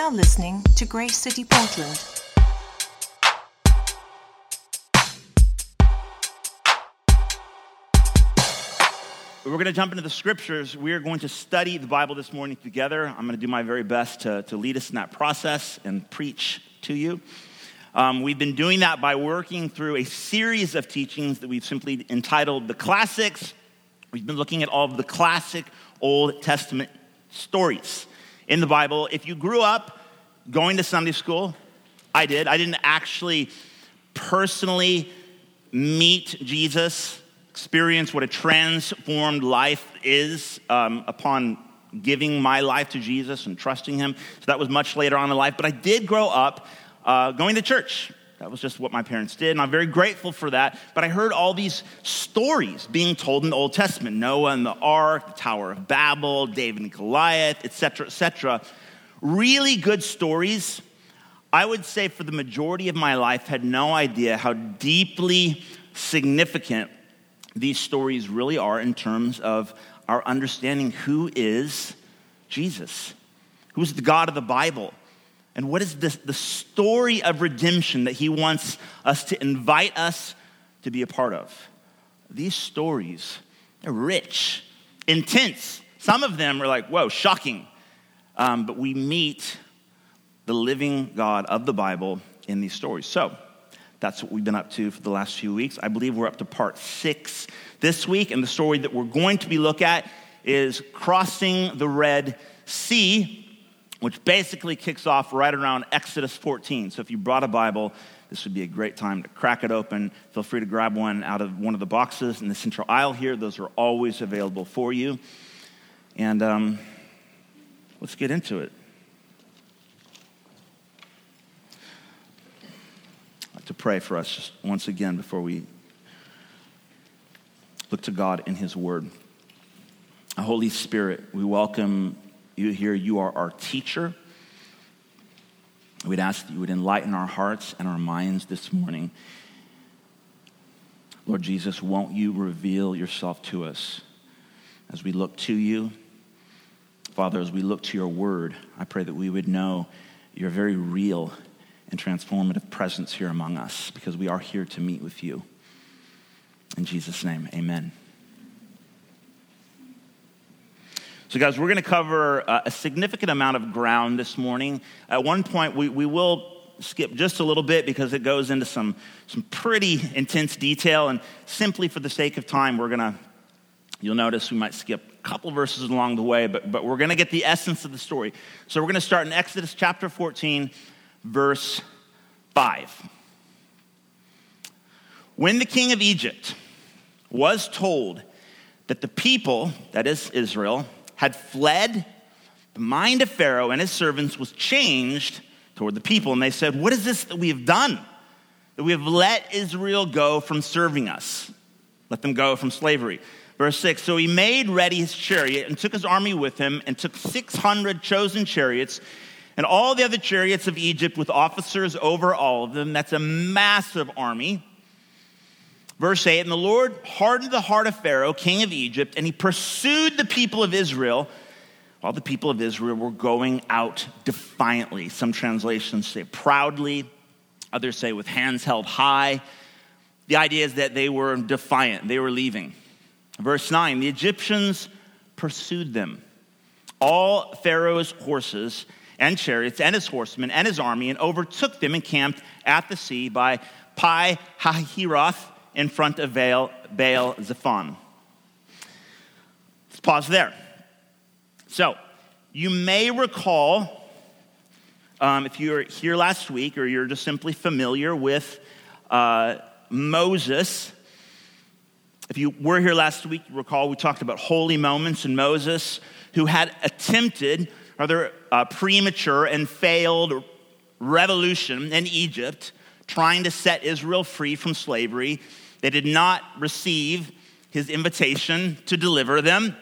now listening to Grace City Portland. We're going to jump into the scriptures. We are going to study the Bible this morning together. I'm going to do my very best to, to lead us in that process and preach to you. Um, we've been doing that by working through a series of teachings that we've simply entitled The Classics. We've been looking at all of the classic Old Testament stories in the Bible. If you grew up going to Sunday school, I did. I didn't actually personally meet Jesus experience what a transformed life is um, upon giving my life to Jesus and trusting Him. So that was much later on in life. But I did grow up uh, going to church. That was just what my parents did, and I'm very grateful for that. But I heard all these stories being told in the Old Testament Noah and the ark, the Tower of Babel, David and Goliath, etc., etc. Really good stories. I would say for the majority of my life, had no idea how deeply significant these stories really are in terms of our understanding who is Jesus, who's the God of the Bible, and what is this, the story of redemption that he wants us to invite us to be a part of. These stories are rich, intense. Some of them are like, whoa, shocking. Um, but we meet the living God of the Bible in these stories. So, that's what we've been up to for the last few weeks. I believe we're up to part six this week, and the story that we're going to be looking at is crossing the Red Sea, which basically kicks off right around Exodus 14. So if you brought a Bible, this would be a great time to crack it open. Feel free to grab one out of one of the boxes in the central aisle here. Those are always available for you. And um, let's get into it. to pray for us just once again before we look to God in His Word. Holy Spirit, we welcome you here. You are our teacher. We'd ask that you would enlighten our hearts and our minds this morning. Lord Jesus, won't you reveal yourself to us as we look to you? Father, as we look to your word, I pray that we would know you're very real and transformative presence here among us because we are here to meet with you. In Jesus' name, amen. So, guys, we're going to cover uh, a significant amount of ground this morning. At one point, we, we will skip just a little bit because it goes into some, some pretty intense detail. And simply for the sake of time, we're going to, you'll notice we might skip a couple verses along the way, but, but we're going to get the essence of the story. So, we're going to start in Exodus chapter 14, verse 5. When the king of Egypt was told that the people, that is Israel, had fled, the mind of Pharaoh and his servants was changed toward the people. And they said, What is this that we have done? That we have let Israel go from serving us, let them go from slavery. Verse 6 So he made ready his chariot and took his army with him and took 600 chosen chariots and all the other chariots of Egypt with officers over all of them. That's a massive army. Verse 8 And the Lord hardened the heart of Pharaoh, king of Egypt, and he pursued the people of Israel while the people of Israel were going out defiantly. Some translations say proudly, others say with hands held high. The idea is that they were defiant, they were leaving. Verse 9 The Egyptians pursued them, all Pharaoh's horses and chariots and his horsemen and his army and overtook them and camped at the sea by Pi Hahiroth in front of Baal, Baal Zephon. Let's pause there. So, you may recall, um, if you were here last week or you're just simply familiar with uh, Moses, if you were here last week, you recall we talked about holy moments in Moses who had attempted rather uh, premature and failed revolution in Egypt, trying to set Israel free from slavery. They did not receive his invitation to deliver them.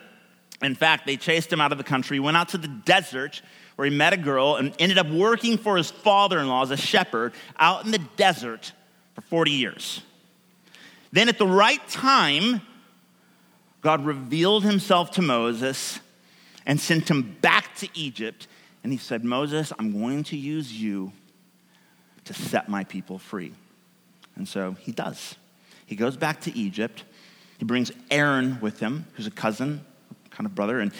In fact, they chased him out of the country, went out to the desert where he met a girl and ended up working for his father in law as a shepherd out in the desert for 40 years. Then, at the right time, God revealed himself to Moses and sent him back to Egypt and he said, Moses, I'm going to use you to set my people free. And so he does. He goes back to Egypt. He brings Aaron with him, who's a cousin, kind of brother, and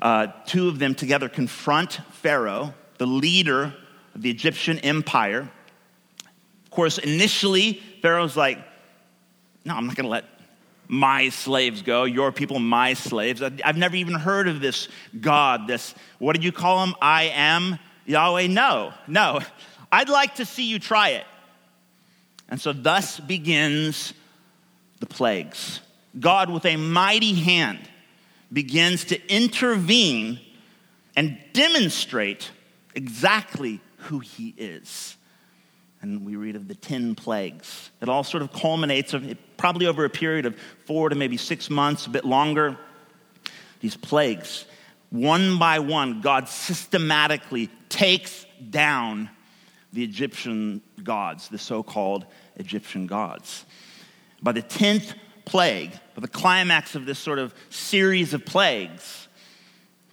uh, two of them together confront Pharaoh, the leader of the Egyptian empire. Of course, initially, Pharaoh's like, No, I'm not going to let my slaves go, your people, my slaves. I've never even heard of this God, this, what did you call him? I am Yahweh? No, no. I'd like to see you try it. And so, thus begins the plagues. God, with a mighty hand, begins to intervene and demonstrate exactly who he is. And we read of the 10 plagues. It all sort of culminates, probably over a period of four to maybe six months, a bit longer. These plagues, one by one, God systematically takes down the Egyptian gods, the so called Egyptian gods. By the 10th plague, by the climax of this sort of series of plagues,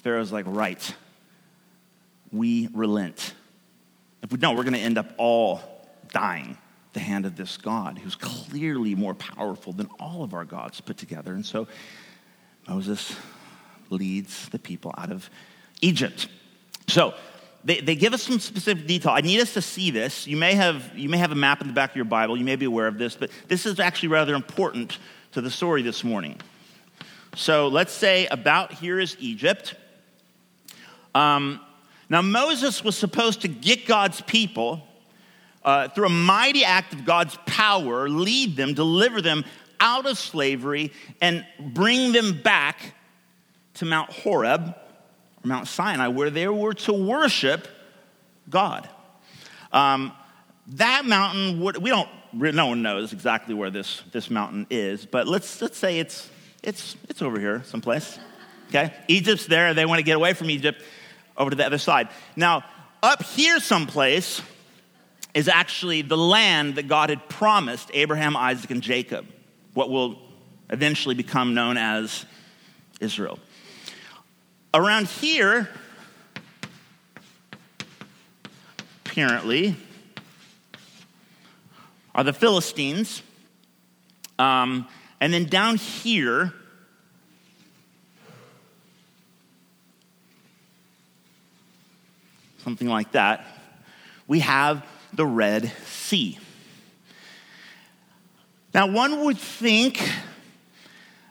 Pharaoh's like, right, we relent. If we don't, we're going to end up all dying the hand of this God who's clearly more powerful than all of our gods put together. And so Moses leads the people out of Egypt. So they, they give us some specific detail. I need us to see this. You may, have, you may have a map in the back of your Bible. You may be aware of this, but this is actually rather important to the story this morning. So let's say about here is Egypt. Um, now, Moses was supposed to get God's people uh, through a mighty act of God's power, lead them, deliver them out of slavery, and bring them back to Mount Horeb, or Mount Sinai, where they were to worship God. Um, that mountain, would, we don't, no one knows exactly where this, this mountain is, but let's, let's say it's, it's, it's over here someplace. Okay? Egypt's there. They want to get away from Egypt over to the other side. Now, up here someplace is actually the land that God had promised Abraham, Isaac, and Jacob, what will eventually become known as Israel. Around here, apparently, are the Philistines. Um, and then down here something like that, we have the Red Sea. Now, one would think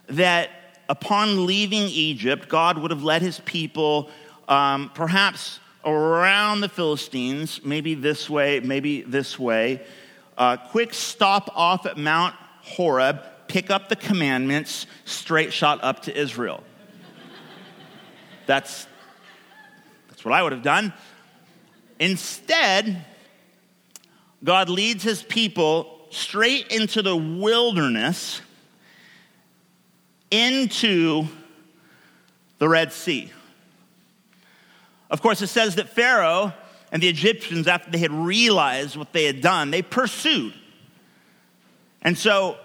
that upon leaving Egypt, God would have led his people um, perhaps around the Philistines, maybe this way, maybe this way. Uh, quick stop off at Mount Horeb, pick up the commandments, straight shot up to Israel. That's, that's what I would have done. Instead, God leads his people straight into the wilderness, into the Red Sea. Of course, it says that Pharaoh and the Egyptians, after they had realized what they had done, they pursued. And so,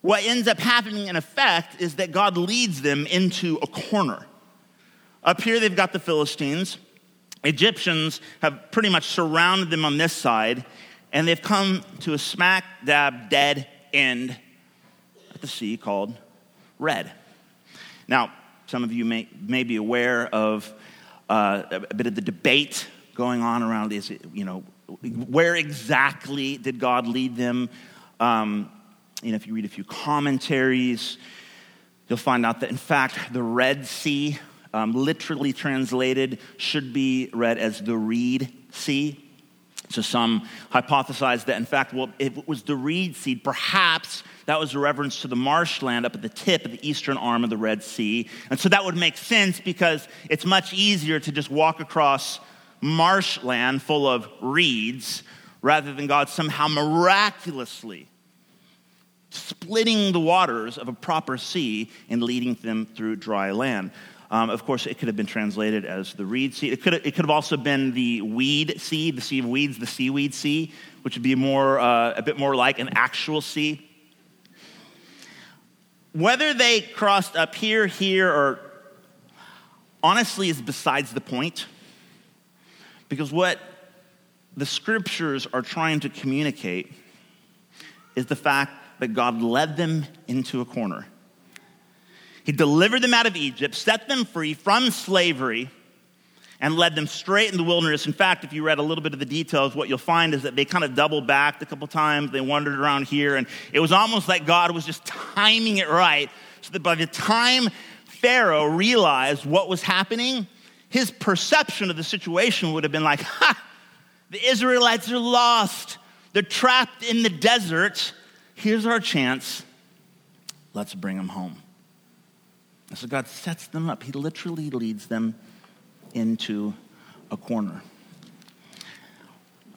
what ends up happening in effect is that God leads them into a corner. Up here, they've got the Philistines. Egyptians have pretty much surrounded them on this side, and they've come to a smack dab dead end at the sea called Red. Now, some of you may, may be aware of uh, a bit of the debate going on around is, you know, where exactly did God lead them? Um, you know, if you read a few commentaries, you'll find out that, in fact, the Red Sea um, literally translated, should be read as the reed sea. So some hypothesize that, in fact, well, if it was the reed seed, perhaps that was a reference to the marshland up at the tip of the eastern arm of the Red Sea. And so that would make sense because it's much easier to just walk across marshland full of reeds rather than God somehow miraculously splitting the waters of a proper sea and leading them through dry land. Um, of course, it could have been translated as the reed sea. It could, have, it could have also been the weed sea, the sea of weeds, the seaweed sea, which would be more, uh, a bit more like an actual sea. Whether they crossed up here, here, or honestly is besides the point. Because what the scriptures are trying to communicate is the fact that God led them into a corner. He delivered them out of Egypt, set them free from slavery, and led them straight in the wilderness. In fact, if you read a little bit of the details, what you'll find is that they kind of doubled back a couple times. They wandered around here, and it was almost like God was just timing it right so that by the time Pharaoh realized what was happening, his perception of the situation would have been like, ha, the Israelites are lost. They're trapped in the desert. Here's our chance. Let's bring them home. So God sets them up. He literally leads them into a corner.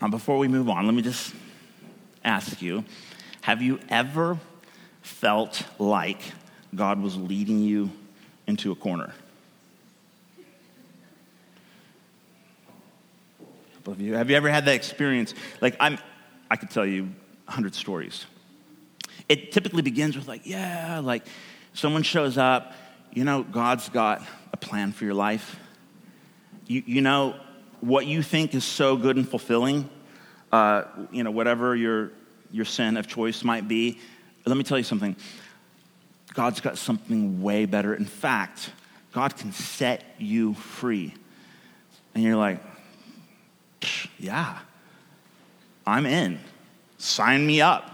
Before we move on, let me just ask you have you ever felt like God was leading you into a corner? Of you. Have you ever had that experience? Like, I'm, I could tell you 100 stories. It typically begins with, like, yeah, like someone shows up, you know, God's got a plan for your life. You, you know, what you think is so good and fulfilling, uh, you know, whatever your, your sin of choice might be, let me tell you something. God's got something way better. In fact, God can set you free. And you're like, yeah, I'm in. Sign me up.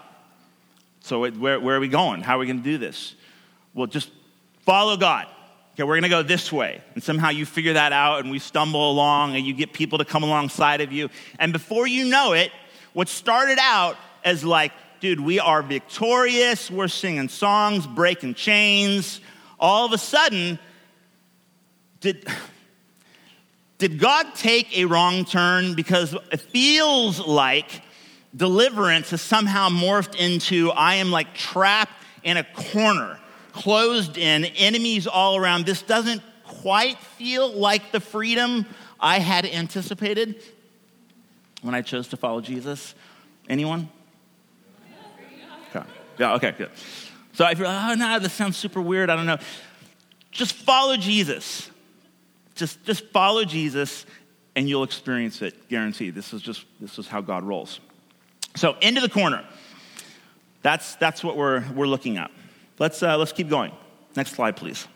So, where, where are we going? How are we going to do this? Well, just follow God. Okay, we're going to go this way. And somehow you figure that out, and we stumble along, and you get people to come alongside of you. And before you know it, what started out as like, dude, we are victorious, we're singing songs, breaking chains, all of a sudden, did, did God take a wrong turn? Because it feels like deliverance has somehow morphed into I am like trapped in a corner, closed in, enemies all around. This doesn't quite feel like the freedom I had anticipated when I chose to follow Jesus. Anyone? Okay. Yeah, okay, good. So if you're like, oh no, this sounds super weird. I don't know. Just follow Jesus. Just, just follow Jesus and you'll experience it, guaranteed. This is just this is how God rolls. So into the corner. That's, that's what we're, we're looking at. Let's, uh, let's keep going. Next slide, please.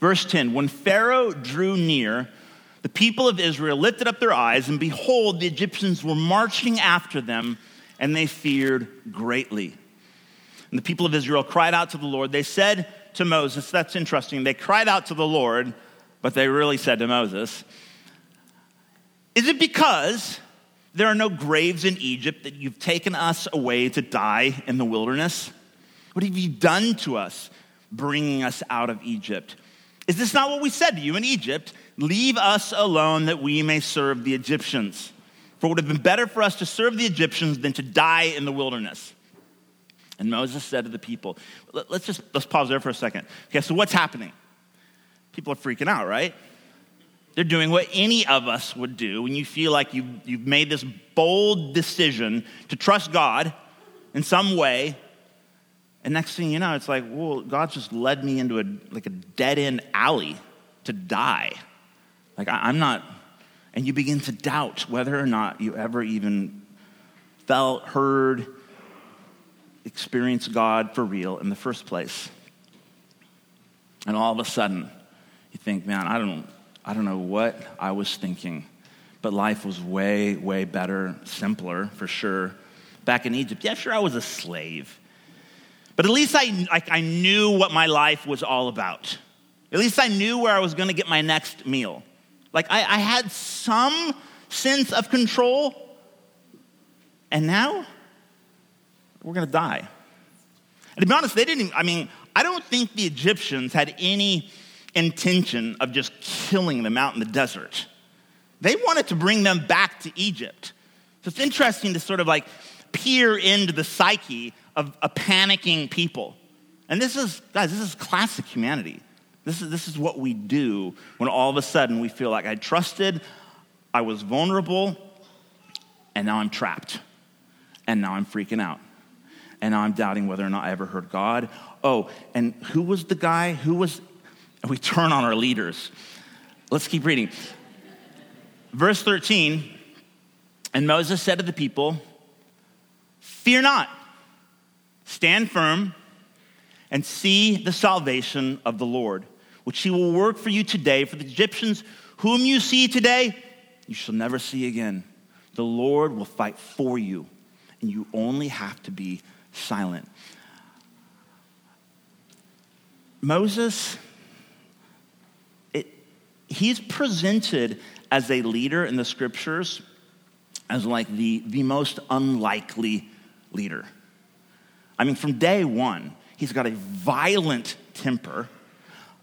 Verse 10 When Pharaoh drew near, the people of Israel lifted up their eyes, and behold, the Egyptians were marching after them, and they feared greatly. And the people of Israel cried out to the Lord. They said, to Moses. That's interesting. They cried out to the Lord, but they really said to Moses, Is it because there are no graves in Egypt that you've taken us away to die in the wilderness? What have you done to us, bringing us out of Egypt? Is this not what we said to you in Egypt? Leave us alone that we may serve the Egyptians. For it would have been better for us to serve the Egyptians than to die in the wilderness. And Moses said to the people, let's just let's pause there for a second. Okay, so what's happening? People are freaking out, right? They're doing what any of us would do when you feel like you've, you've made this bold decision to trust God in some way. And next thing you know, it's like, well, God just led me into a, like a dead end alley to die. Like, I, I'm not, and you begin to doubt whether or not you ever even felt, heard, experienced God for real in the first place. And all of a sudden, you think, man, I don't, I don't know what I was thinking, but life was way, way better, simpler for sure. Back in Egypt, yeah, sure, I was a slave. But at least I, I, I knew what my life was all about. At least I knew where I was going to get my next meal. Like I, I had some sense of control. And now we're going to die. And to be honest, they didn't, even, I mean, I don't think the Egyptians had any intention of just killing them out in the desert. They wanted to bring them back to Egypt. So it's interesting to sort of like peer into the psyche of a panicking people. And this is, guys, this is classic humanity. This is, this is what we do when all of a sudden we feel like I trusted, I was vulnerable, and now I'm trapped. And now I'm freaking out and now I'm doubting whether or not I ever heard God. Oh, and who was the guy? Who was, we turn on our leaders. Let's keep reading. Verse 13 And Moses said to the people, Fear not, stand firm, and see the salvation of the Lord, which he will work for you today. For the Egyptians whom you see today, you shall never see again. The Lord will fight for you, and you only have to be silent. Moses, he's presented as a leader in the scriptures as like the, the most unlikely leader. I mean, from day one, he's got a violent temper.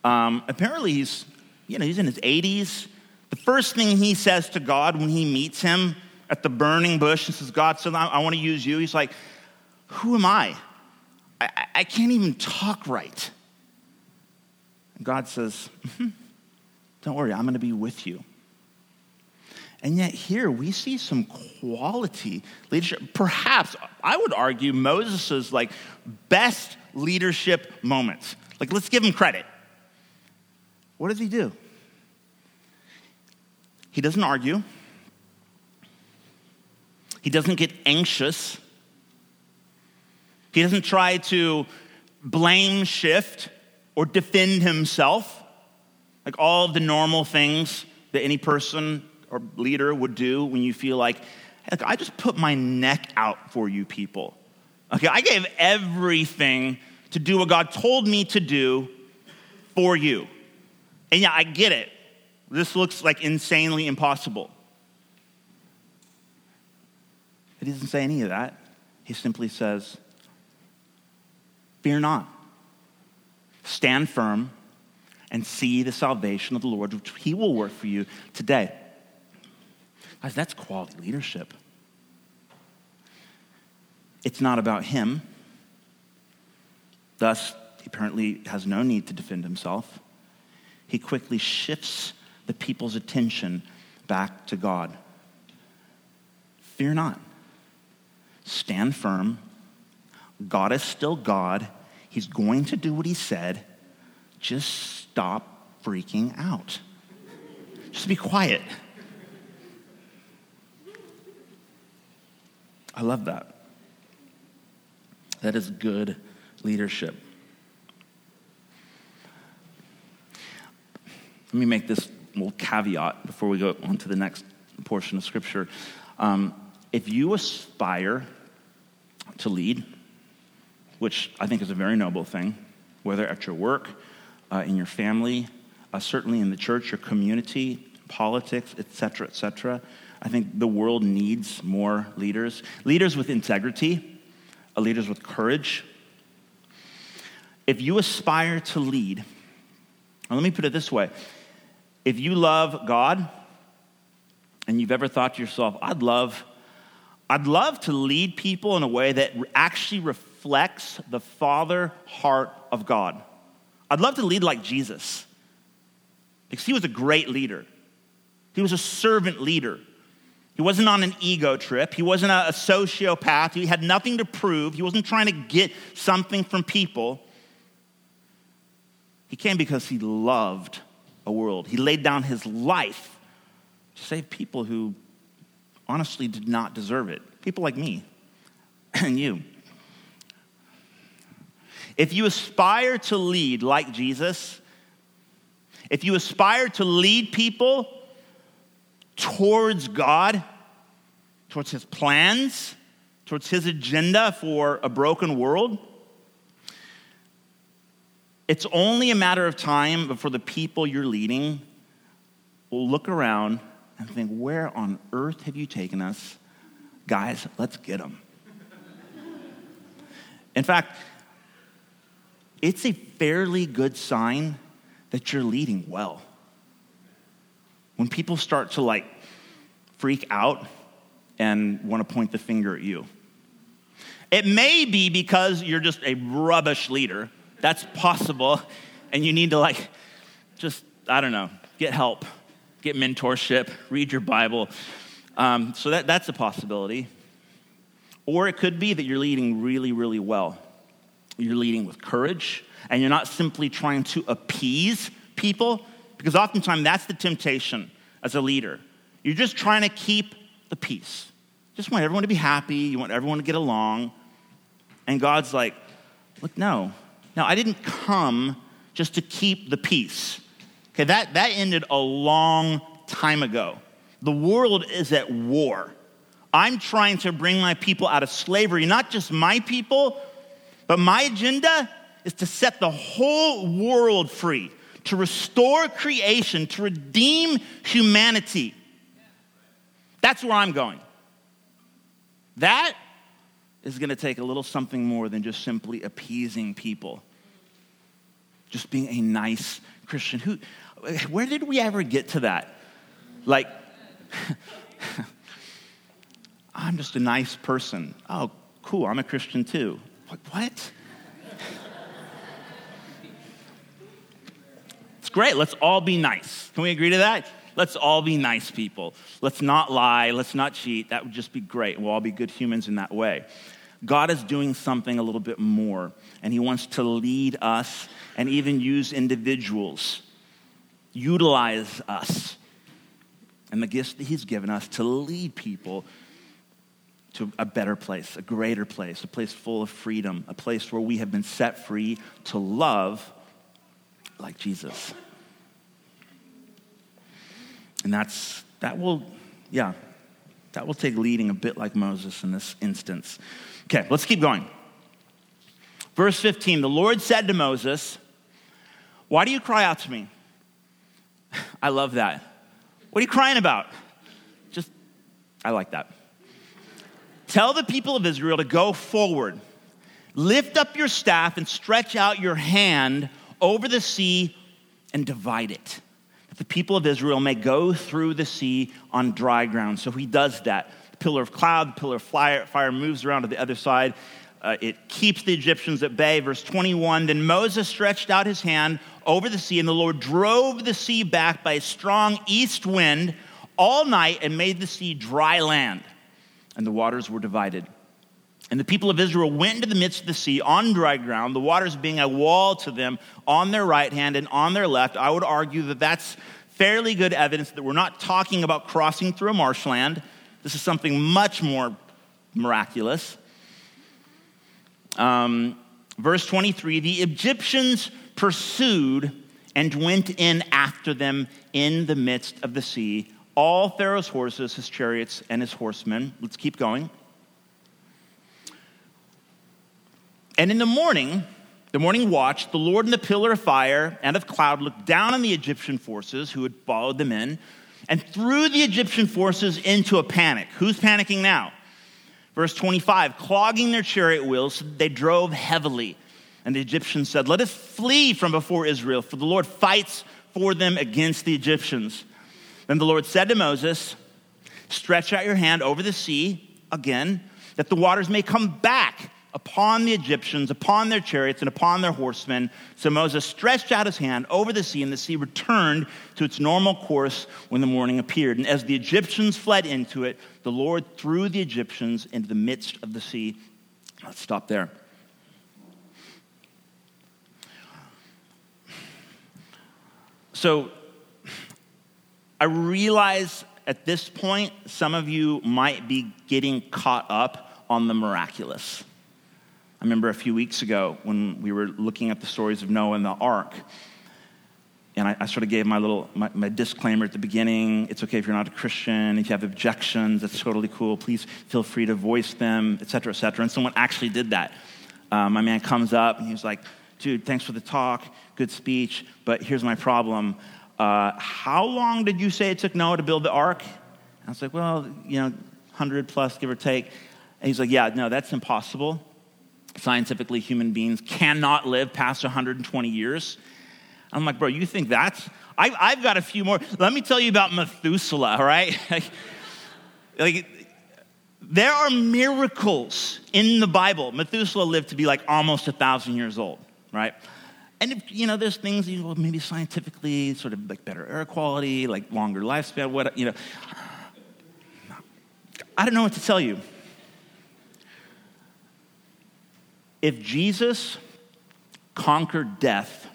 Um, apparently, he's, you know, he's in his 80s. The first thing he says to God when he meets him at the burning bush and says, God, so I, I want to use you. He's like, Who am I? I, I can't even talk right. And God says, mm-hmm, Don't worry, I'm going to be with you. And yet, here we see some quality leadership. Perhaps, I would argue, Moses' like best leadership moments. Like, let's give him credit. What does he do? He doesn't argue. He doesn't get anxious. He doesn't try to blame shift or defend himself, like all the normal things that any person or leader would do when you feel like, look, I just put my neck out for you people. Okay, I gave everything to do what God told me to do for you. And yeah, I get it. This looks like insanely impossible. He doesn't say any of that. He simply says, Fear not. Stand firm and see the salvation of the Lord, which He will work for you today. Guys, that's quality leadership. It's not about Him. Thus, he apparently has no need to defend himself. He quickly shifts the people's attention back to God. Fear not. Stand firm. God is still God. He's going to do what he said. Just stop freaking out. Just be quiet. I love that. That is good leadership. Let me make this little caveat before we go on to the next portion of Scripture. Um, if you aspire to lead, which I think is a very noble thing, whether at your work, uh, in your family, uh, certainly in the church, your community, politics, etc., etc. I think the world needs more leaders, leaders with integrity, uh, leaders with courage. If you aspire to lead, let me put it this way if you love God and you've ever thought to yourself, I'd love, I'd love to lead people in a way that actually reflects the Father heart of God. I'd love to lead like Jesus because he was a great leader. He was a servant leader. He wasn't on an ego trip. He wasn't a, a sociopath. He had nothing to prove. He wasn't trying to get something from people. He came because he loved a world. He laid down his life to save people who honestly did not deserve it. People like me and you. If you aspire to lead like Jesus, if you aspire to lead people towards God, towards his plans, towards his agenda for a broken world, it's only a matter of time before the people you're leading will look around and think, Where on earth have you taken us? Guys, let's get them. In fact, it's a fairly good sign that you're leading well. When people start to like freak out and want to point the finger at you, it may be because you're just a rubbish leader that's possible. And you need to, like, just, I don't know, get help, get mentorship, read your Bible. Um, so that, that's a possibility. Or it could be that you're leading really, really well. You're leading with courage, and you're not simply trying to appease people Because oftentimes that's the temptation as a leader. You're just trying to keep the peace. Just want everyone to be happy, you want everyone to get along. And God's like, look, no. No, I didn't come just to keep the peace. Okay, that, that ended a long time ago. The world is at war. I'm trying to bring my people out of slavery, not just my people, but my agenda is to set the whole world free, to restore creation, to redeem humanity. That's where I'm going. That is going to take a little something more than just simply appeasing people. Just being a nice Christian. Who, where did we ever get to that? Like, I'm just a nice person. Oh, cool, I'm a Christian too. What? it's great, let's all be nice. Can we agree to that? Let's all be nice people. Let's not lie. Let's not cheat. That would just be great. We'll all be good humans in that way. God is doing something a little bit more, and He wants to lead us and even use individuals, utilize us, and the gifts that He's given us to lead people to a better place, a greater place, a place full of freedom, a place where we have been set free to love like Jesus. And that's, that will, yeah, that will take leading a bit like Moses in this instance. Okay, let's keep going. Verse 15 The Lord said to Moses, Why do you cry out to me? I love that. What are you crying about? Just, I like that. Tell the people of Israel to go forward. Lift up your staff and stretch out your hand over the sea and divide it that the people of Israel may go through the sea on dry ground. So he does that. The pillar of cloud, the pillar of fire, moves around to the other side. Uh, it keeps the Egyptians at bay. Verse 21 Then Moses stretched out his hand over the sea, and the Lord drove the sea back by a strong east wind all night and made the sea dry land, and the waters were divided. And the people of Israel went into the midst of the sea on dry ground, the waters being a wall to them on their right hand and on their left. I would argue that that's fairly good evidence that we're not talking about crossing through a marshland. This is something much more miraculous. Um, verse 23 the Egyptians pursued and went in after them in the midst of the sea, all Pharaoh's horses, his chariots, and his horsemen. Let's keep going. And in the morning, the morning watch, the Lord in the pillar of fire and of cloud looked down on the Egyptian forces who had followed them in and threw the Egyptian forces into a panic. Who's panicking now? Verse 25, clogging their chariot wheels, they drove heavily. And the Egyptians said, Let us flee from before Israel, for the Lord fights for them against the Egyptians. Then the Lord said to Moses, Stretch out your hand over the sea again, that the waters may come back upon the Egyptians, upon their chariots, and upon their horsemen. So Moses stretched out his hand over the sea, and the sea returned to its normal course when the morning appeared. And as the Egyptians fled into it, the Lord threw the Egyptians into the midst of the sea. Let's stop there. So I realize at this point, some of you might be getting caught up on the miraculous. I remember a few weeks ago when we were looking at the stories of Noah and the ark, and I, I sort of gave my little my, my, disclaimer at the beginning. It's okay if you're not a Christian. If you have objections, that's totally cool. Please feel free to voice them, et cetera, et cetera. And someone actually did that. Um, my man comes up and he's like, "Dude, thanks for the talk, good speech, but here's my problem. Uh, how long did you say it took Noah to build the ark?" I was like, "Well, you know, hundred plus, give or take." And he's like, "Yeah, no, that's impossible." scientifically human beings cannot live past 120 years. I'm like, bro, you think that's? I, have got a few more. Let me tell you about Methuselah, right? like, like, there are miracles in the Bible. Methuselah lived to be like almost a thousand years old, right? And if, you know, there's things you know, maybe scientifically, sort of like better air quality, like longer lifespan, what you know. I don't know what to tell you. if Jesus conquered death,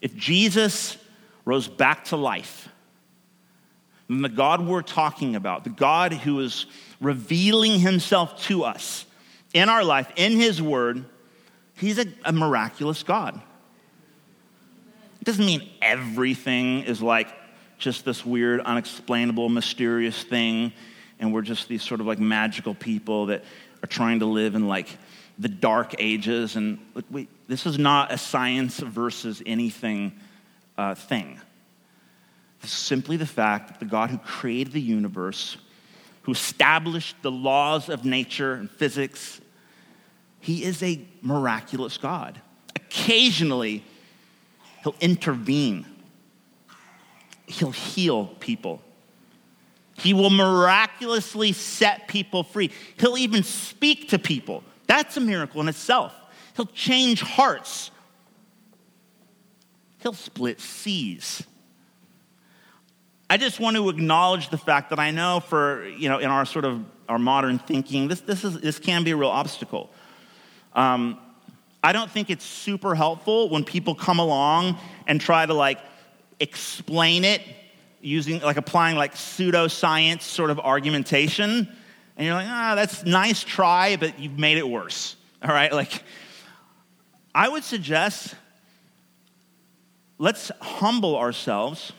if Jesus rose back to life, then the God we're talking about, the God who is revealing himself to us in our life, in his word, he's a, a miraculous God. It doesn't mean everything is like just this weird, unexplainable, mysterious thing, and we're just these sort of like magical people that are trying to live in like the dark ages. And look, we, this is not a science versus anything uh, thing. It's simply the fact that the God who created the universe, who established the laws of nature and physics, he is a miraculous God. Occasionally, he'll intervene, he'll heal people. He will miraculously set people free. He'll even speak to people. That's a miracle in itself. He'll change hearts. He'll split seas. I just want to acknowledge the fact that I know for, you know, in our sort of our modern thinking, this, this, is, this can be a real obstacle. Um, I don't think it's super helpful when people come along and try to like explain it using, like applying like pseudoscience sort of argumentation and you're like, ah, that's nice try, but you've made it worse. All right? Like, I would suggest let's humble ourselves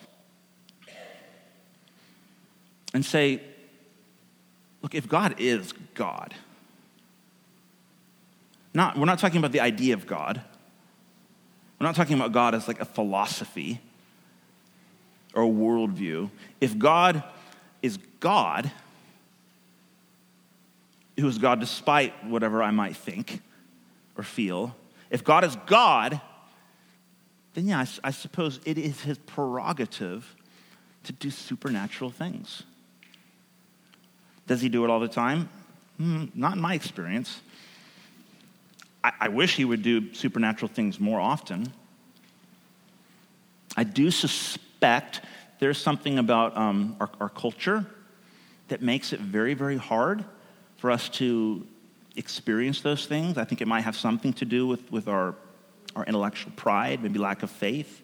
and say, look, if God is God, not, we're not talking about the idea of God. We're not talking about God as like a philosophy or a worldview. If God is God, who is God despite whatever I might think or feel. If God is God, then yeah, I, I suppose it is his prerogative to do supernatural things. Does he do it all the time? Hmm, not in my experience. I, I wish he would do supernatural things more often. I do suspect there's something about um, our, our culture that makes it very, very hard for us to experience those things. I think it might have something to do with, with our, our intellectual pride, maybe lack of faith.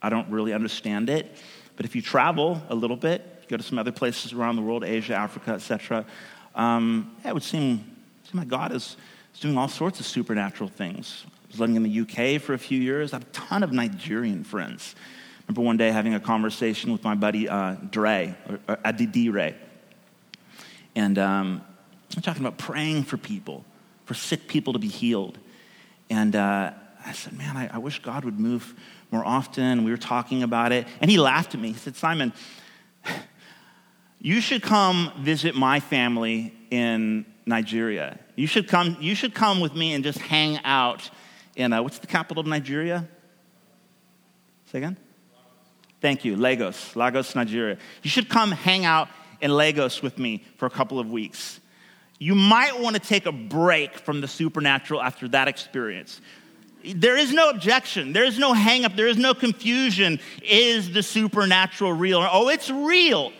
I don't really understand it. But if you travel a little bit, go to some other places around the world, Asia, Africa, etc., um, yeah, it would seem, seem like God is, doing all sorts of supernatural things. I was living in the UK for a few years. I have a ton of Nigerian friends. I remember one day having a conversation with my buddy uh, Dre, or, or. And um, I'm talking about praying for people, for sick people to be healed. And uh, I said, Man, I, I, wish God would move more often. We were talking about it. And he laughed at me. He said, Simon, you should come visit my family in Nigeria. You should come, you should come with me and just hang out in, uh, what's the capital of Nigeria? Say again? Thank you, Lagos, Lagos, Nigeria. You should come hang out in Lagos with me for a couple of weeks you might want to take a break from the supernatural after that experience. There is no objection. There is no hangup. There is no confusion. Is the supernatural real? Oh, it's real.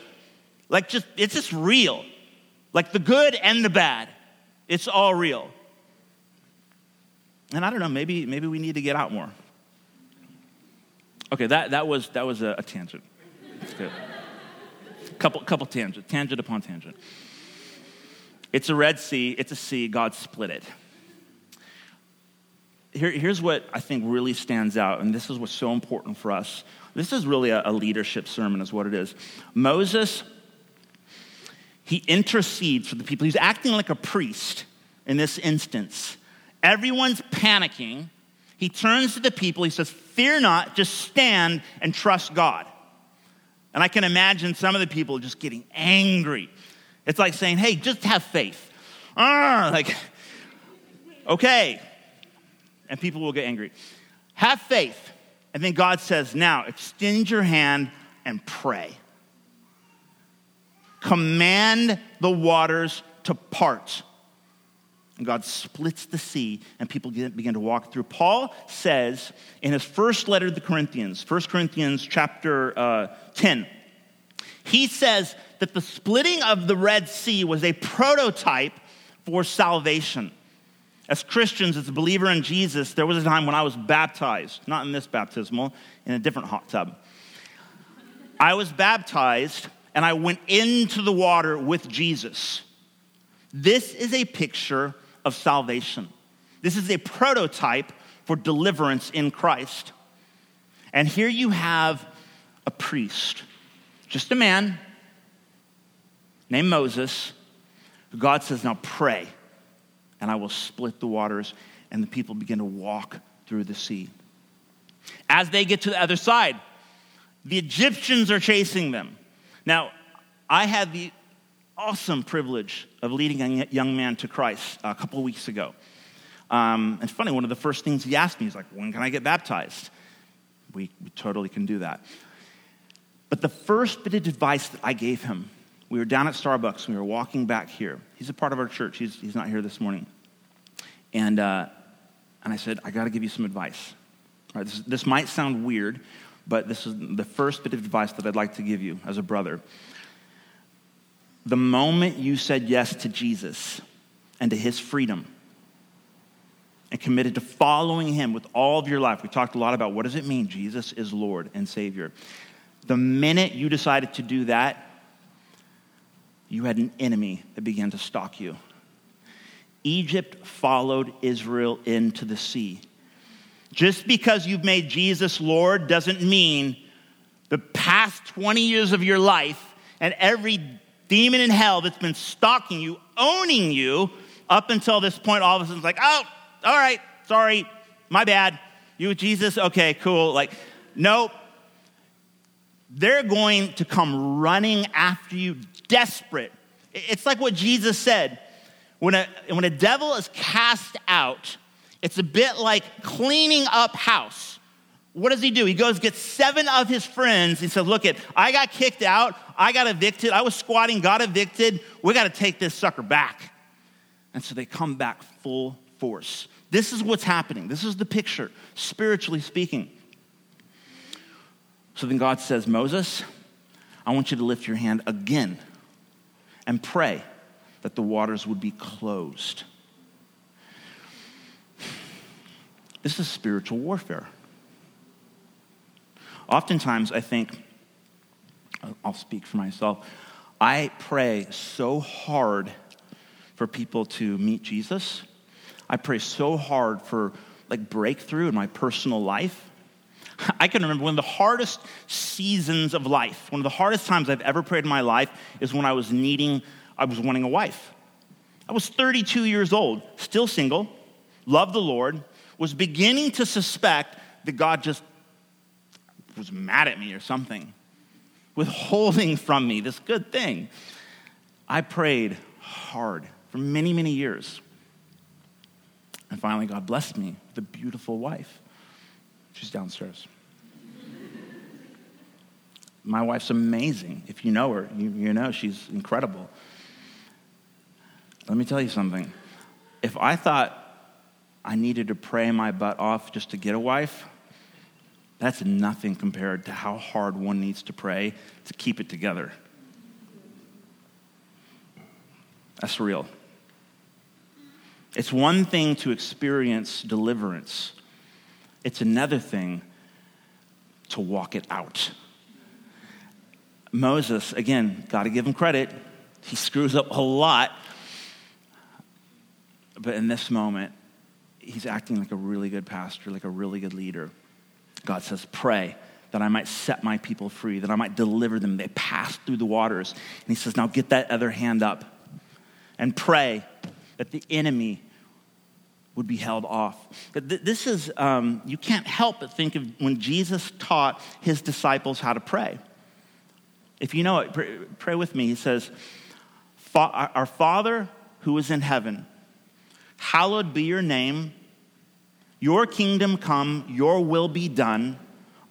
Like just, it's just real. Like the good and the bad. It's all real. And I don't know, maybe, maybe we need to get out more. Okay, that, that was, that was a, a tangent. That's good. couple, couple tangent, tangent upon tangent. It's a Red Sea, it's a sea, God split it. Here, here's what I think really stands out, and this is what's so important for us. This is really a, a leadership sermon, is what it is. Moses, he intercedes for the people. He's acting like a priest in this instance. Everyone's panicking. He turns to the people. He says, Fear not, just stand and trust God. And I can imagine some of the people just getting angry. It's like saying, hey, just have faith. Ah, like, okay. And people will get angry. Have faith. And then God says, now extend your hand and pray. Command the waters to part. And God splits the sea, and people begin to walk through. Paul says in his first letter to the Corinthians, 1 Corinthians chapter uh, 10, he says that the splitting of the Red Sea was a prototype for salvation. As Christians, as a believer in Jesus, there was a time when I was baptized, not in this baptismal, in a different hot tub. I was baptized and I went into the water with Jesus. This is a picture of salvation. This is a prototype for deliverance in Christ. And here you have a priest, just a man named Moses, who God says, Now pray, and I will split the waters. And the people begin to walk through the sea. As they get to the other side, the Egyptians are chasing them. Now, I had the awesome privilege of leading a young man to Christ a couple of weeks ago. Um, it's funny, one of the first things he asked me is like, when can I get baptized? We, we totally can do that. But the first bit of advice that I gave him, we were down at Starbucks, and we were walking back here. He's a part of our church, he's, he's not here this morning. And, uh, and I said, I got to give you some advice. This, this might sound weird, but this is the first bit of advice that I'd like to give you as a brother. The moment you said yes to Jesus and to his freedom and committed to following him with all of your life, we talked a lot about what does it mean Jesus is Lord and Savior. The minute you decided to do that, you had an enemy that began to stalk you. Egypt followed Israel into the sea. Just because you've made Jesus Lord doesn't mean the past 20 years of your life and every demon in hell that's been stalking you, owning you, up until this point, all of a sudden it's like, oh, all right, sorry, my bad. You with Jesus? Okay, cool. Like, nope. They're going to come running after you, desperate. It's like what Jesus said. When a, when a devil is cast out, it's a bit like cleaning up house. What does he do? He goes, gets seven of his friends. He says, Look, it, I got kicked out. I got evicted. I was squatting, got evicted. We got to take this sucker back. And so they come back full force. This is what's happening. This is the picture, spiritually speaking. So then God says, Moses, I want you to lift your hand again and pray that the waters would be closed. This is spiritual warfare. Oftentimes, I think, I'll speak for myself, I pray so hard for people to meet Jesus. I pray so hard for like breakthrough in my personal life. I can remember one of the hardest seasons of life, one of the hardest times I've ever prayed in my life is when I was needing, I was wanting a wife. I was 32 years old, still single, loved the Lord, was beginning to suspect that God just was mad at me or something, withholding from me this good thing. I prayed hard for many, many years. And finally, God blessed me with a beautiful wife. She's downstairs. My wife's amazing. If you know her, you, you know she's incredible. Let me tell you something. If I thought I needed to pray my butt off just to get a wife, that's nothing compared to how hard one needs to pray to keep it together. That's real. It's one thing to experience deliverance, it's another thing to walk it out. Moses, again, got to give him credit. He screws up a lot. But in this moment, he's acting like a really good pastor, like a really good leader. God says, Pray that I might set my people free, that I might deliver them. They pass through the waters. And he says, Now get that other hand up and pray that the enemy would be held off. But this is, um, you can't help but think of when Jesus taught his disciples how to pray. If you know it, pray with me. He says, Our Father who is in heaven, Hallowed be your name. Your kingdom come, your will be done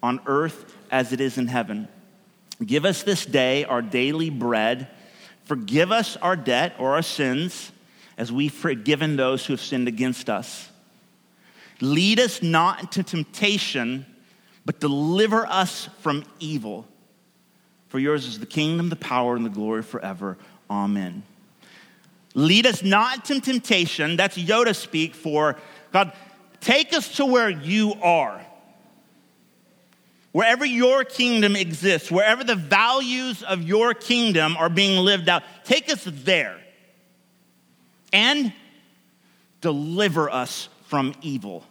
on earth as it is in heaven. Give us this day our daily bread. Forgive us our debt or our sins as we've forgiven those who have sinned against us. Lead us not into temptation, but deliver us from evil. For yours is the kingdom, the power, and the glory forever. Amen. Lead us not into temptation. That's Yoda speak for God, take us to where you are. wherever your kingdom exists, wherever the values of your kingdom are being lived out, take us there and deliver us from evil.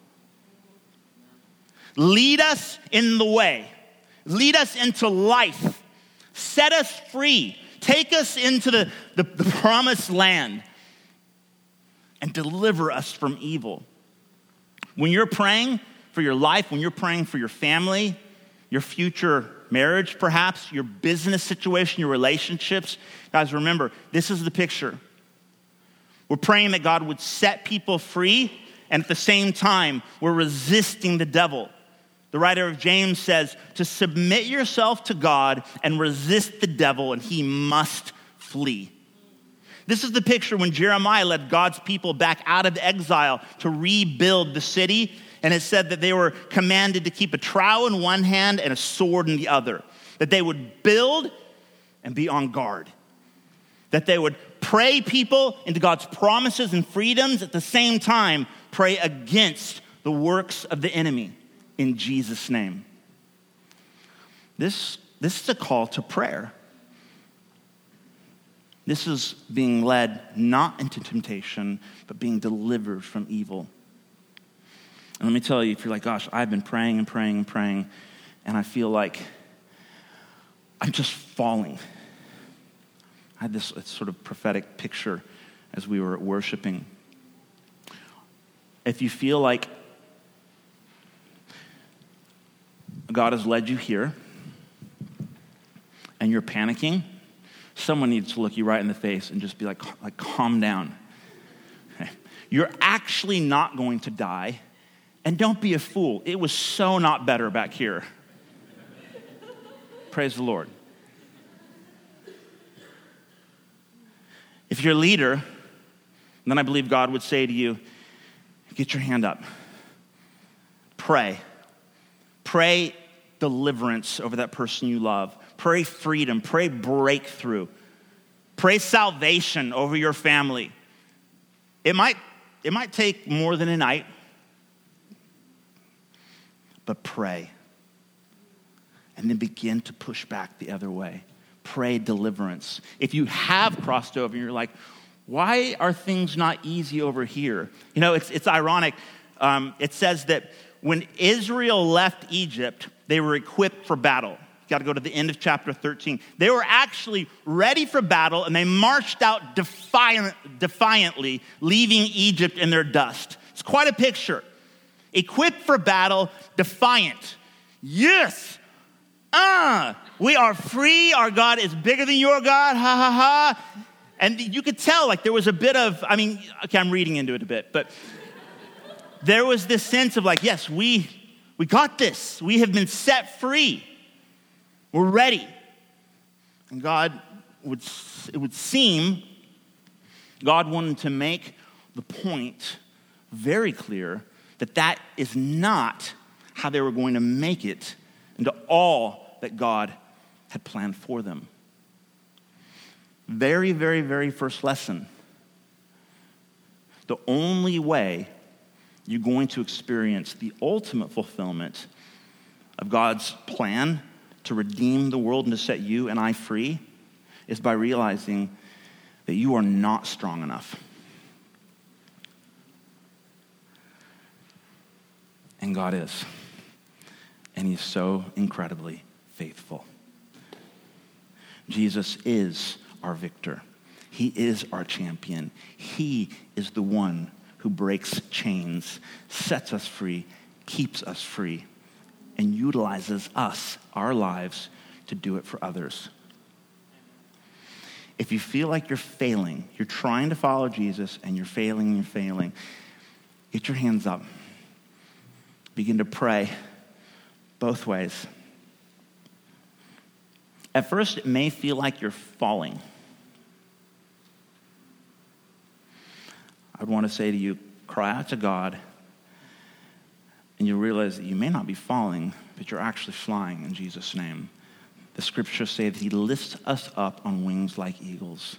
Lead us in the way, lead us into life, set us free, take us into the, the, the promised land, and deliver us from evil. When you're praying for your life, when you're praying for your family, your future marriage, perhaps, your business situation, your relationships, guys, remember, this is the picture. We're praying that God would set people free, and at the same time, we're resisting the devil. The writer of James says to submit yourself to God and resist the devil, and he must flee. This is the picture when Jeremiah led God's people back out of exile to rebuild the city. And it said that they were commanded to keep a trowel in one hand and a sword in the other, that they would build and be on guard, that they would pray people into God's promises and freedoms, at the same time, pray against the works of the enemy in Jesus' name. This, this is a call to prayer. This is being led not into temptation, but being delivered from evil. And let me tell you, if you're like, gosh, I've been praying and praying and praying, and I feel like I'm just falling. I had this sort of prophetic picture as we were worshiping. If you feel like God has led you here and you're panicking, someone needs to look you right in the face and just be like, like calm down. You're actually not going to die. And don't be a fool. It was so not better back here. Praise the Lord. If you're a leader, then I believe God would say to you, get your hand up. Pray. Pray deliverance over that person you love. Pray freedom. Pray breakthrough. Pray salvation over your family. It might, it might take more than a night, but pray. And then begin to push back the other way. Pray deliverance. If you have crossed over and you're like, why are things not easy over here? You know, it's, it's ironic. Um, it says that when Israel left Egypt, they were equipped for battle. You got to go to the end of chapter 13. They were actually ready for battle and they marched out defiant, defiantly, leaving Egypt in their dust. It's quite a picture. Equipped for battle, defiant. Yes! Ah! We are free. Our God is bigger than your God. Ha ha ha. And you could tell, like, there was a bit of, I mean, okay, I'm reading into it a bit, but there was this sense of like, yes, we, we got this. We have been set free. We're ready. And God would, it would seem, God wanted to make the point very clear that that is not how they were going to make it into all that God had planned for them. Very, very, very first lesson. The only way you're going to experience the ultimate fulfillment of God's plan to redeem the world and to set you and I free is by realizing that you are not strong enough. And God is. And He's so incredibly faithful. Jesus is our victor. He is our champion. He is the one who breaks chains, sets us free, keeps us free, and utilizes us, our lives, to do it for others. If you feel like you're failing, you're trying to follow Jesus and you're failing and you're failing, get your hands up. Begin to pray both ways. At first, it may feel like you're falling. I'd want to say to you, cry out to God, and you'll realize that you may not be falling, but you're actually flying in Jesus' name. The scriptures say that He lifts us up on wings like eagles.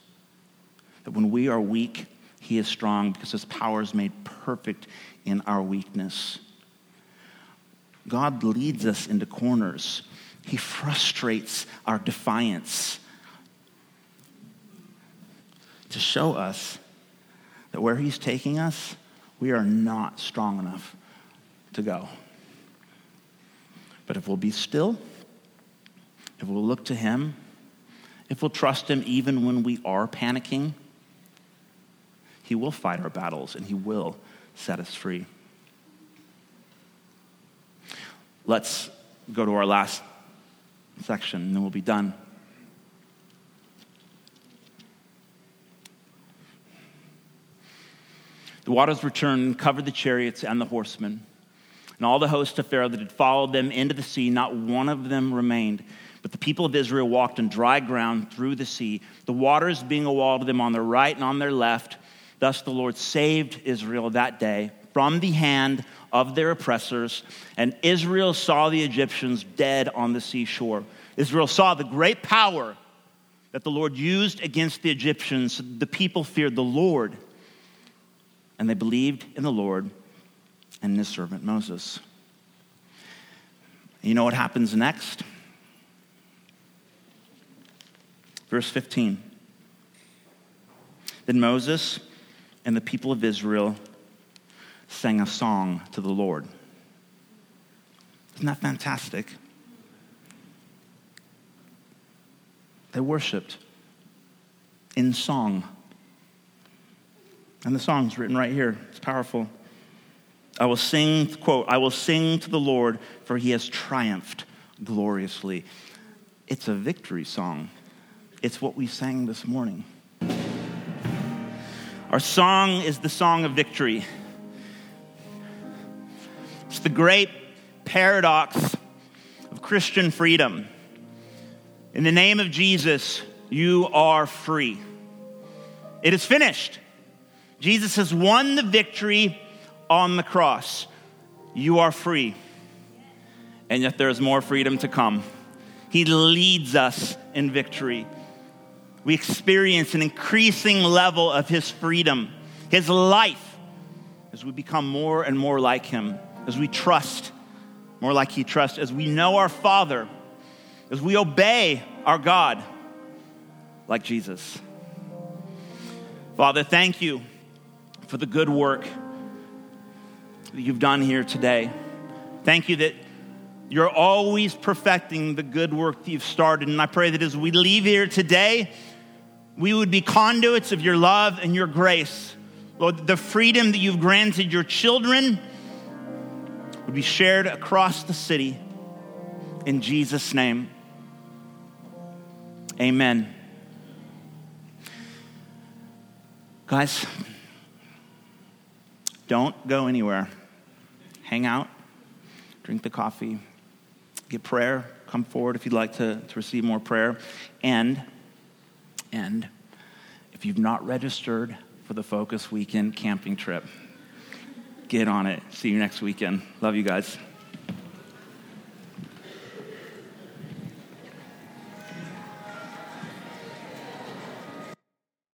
That when we are weak, He is strong because His power is made perfect in our weakness. God leads us into corners. He frustrates our defiance to show us that where He's taking us, we are not strong enough to go. But if we'll be still, if we'll look to Him, if we'll trust Him even when we are panicking, He will fight our battles and He will set us free. Let's go to our last section and then we'll be done. The waters returned covered the chariots and the horsemen. And all the host of Pharaoh that had followed them into the sea, not one of them remained. But the people of Israel walked on dry ground through the sea, the waters being a wall to them on their right and on their left. Thus the Lord saved Israel that day from the hand of their oppressors. And Israel saw the Egyptians dead on the seashore. Israel saw the great power that the Lord used against the Egyptians. The people feared the Lord and they believed in the Lord and his servant Moses. You know what happens next? Verse 15. Then Moses and the people of Israel sang a song to the Lord. Isn't that fantastic? They worshiped in song. And the song's written right here. It's powerful. I will sing, quote, I will sing to the Lord, for he has triumphed gloriously. It's a victory song. It's what we sang this morning. Our song is the song of victory. It's the great paradox of Christian freedom. In the name of Jesus, you are free. It is finished. Jesus has won the victory on the cross. You are free. And yet there is more freedom to come. He leads us in victory. We experience an increasing level of His freedom, His life, as we become more and more like Him, as we trust more like He trusts, as we know our Father, as we obey our God like Jesus. Father, thank you for the good work that you've done here today. Thank you that you're always perfecting the good work that you've started. And I pray that as we leave here today, we would be conduits of your love and your grace. Lord, the freedom that you've granted your children would be shared across the city. In Jesus' name, amen. Guys, don't go anywhere. Hang out, drink the coffee, get prayer. Come forward if you'd like to, to receive more prayer. And, and if you've not registered for the Focus Weekend camping trip, get on it. See you next weekend. Love you guys.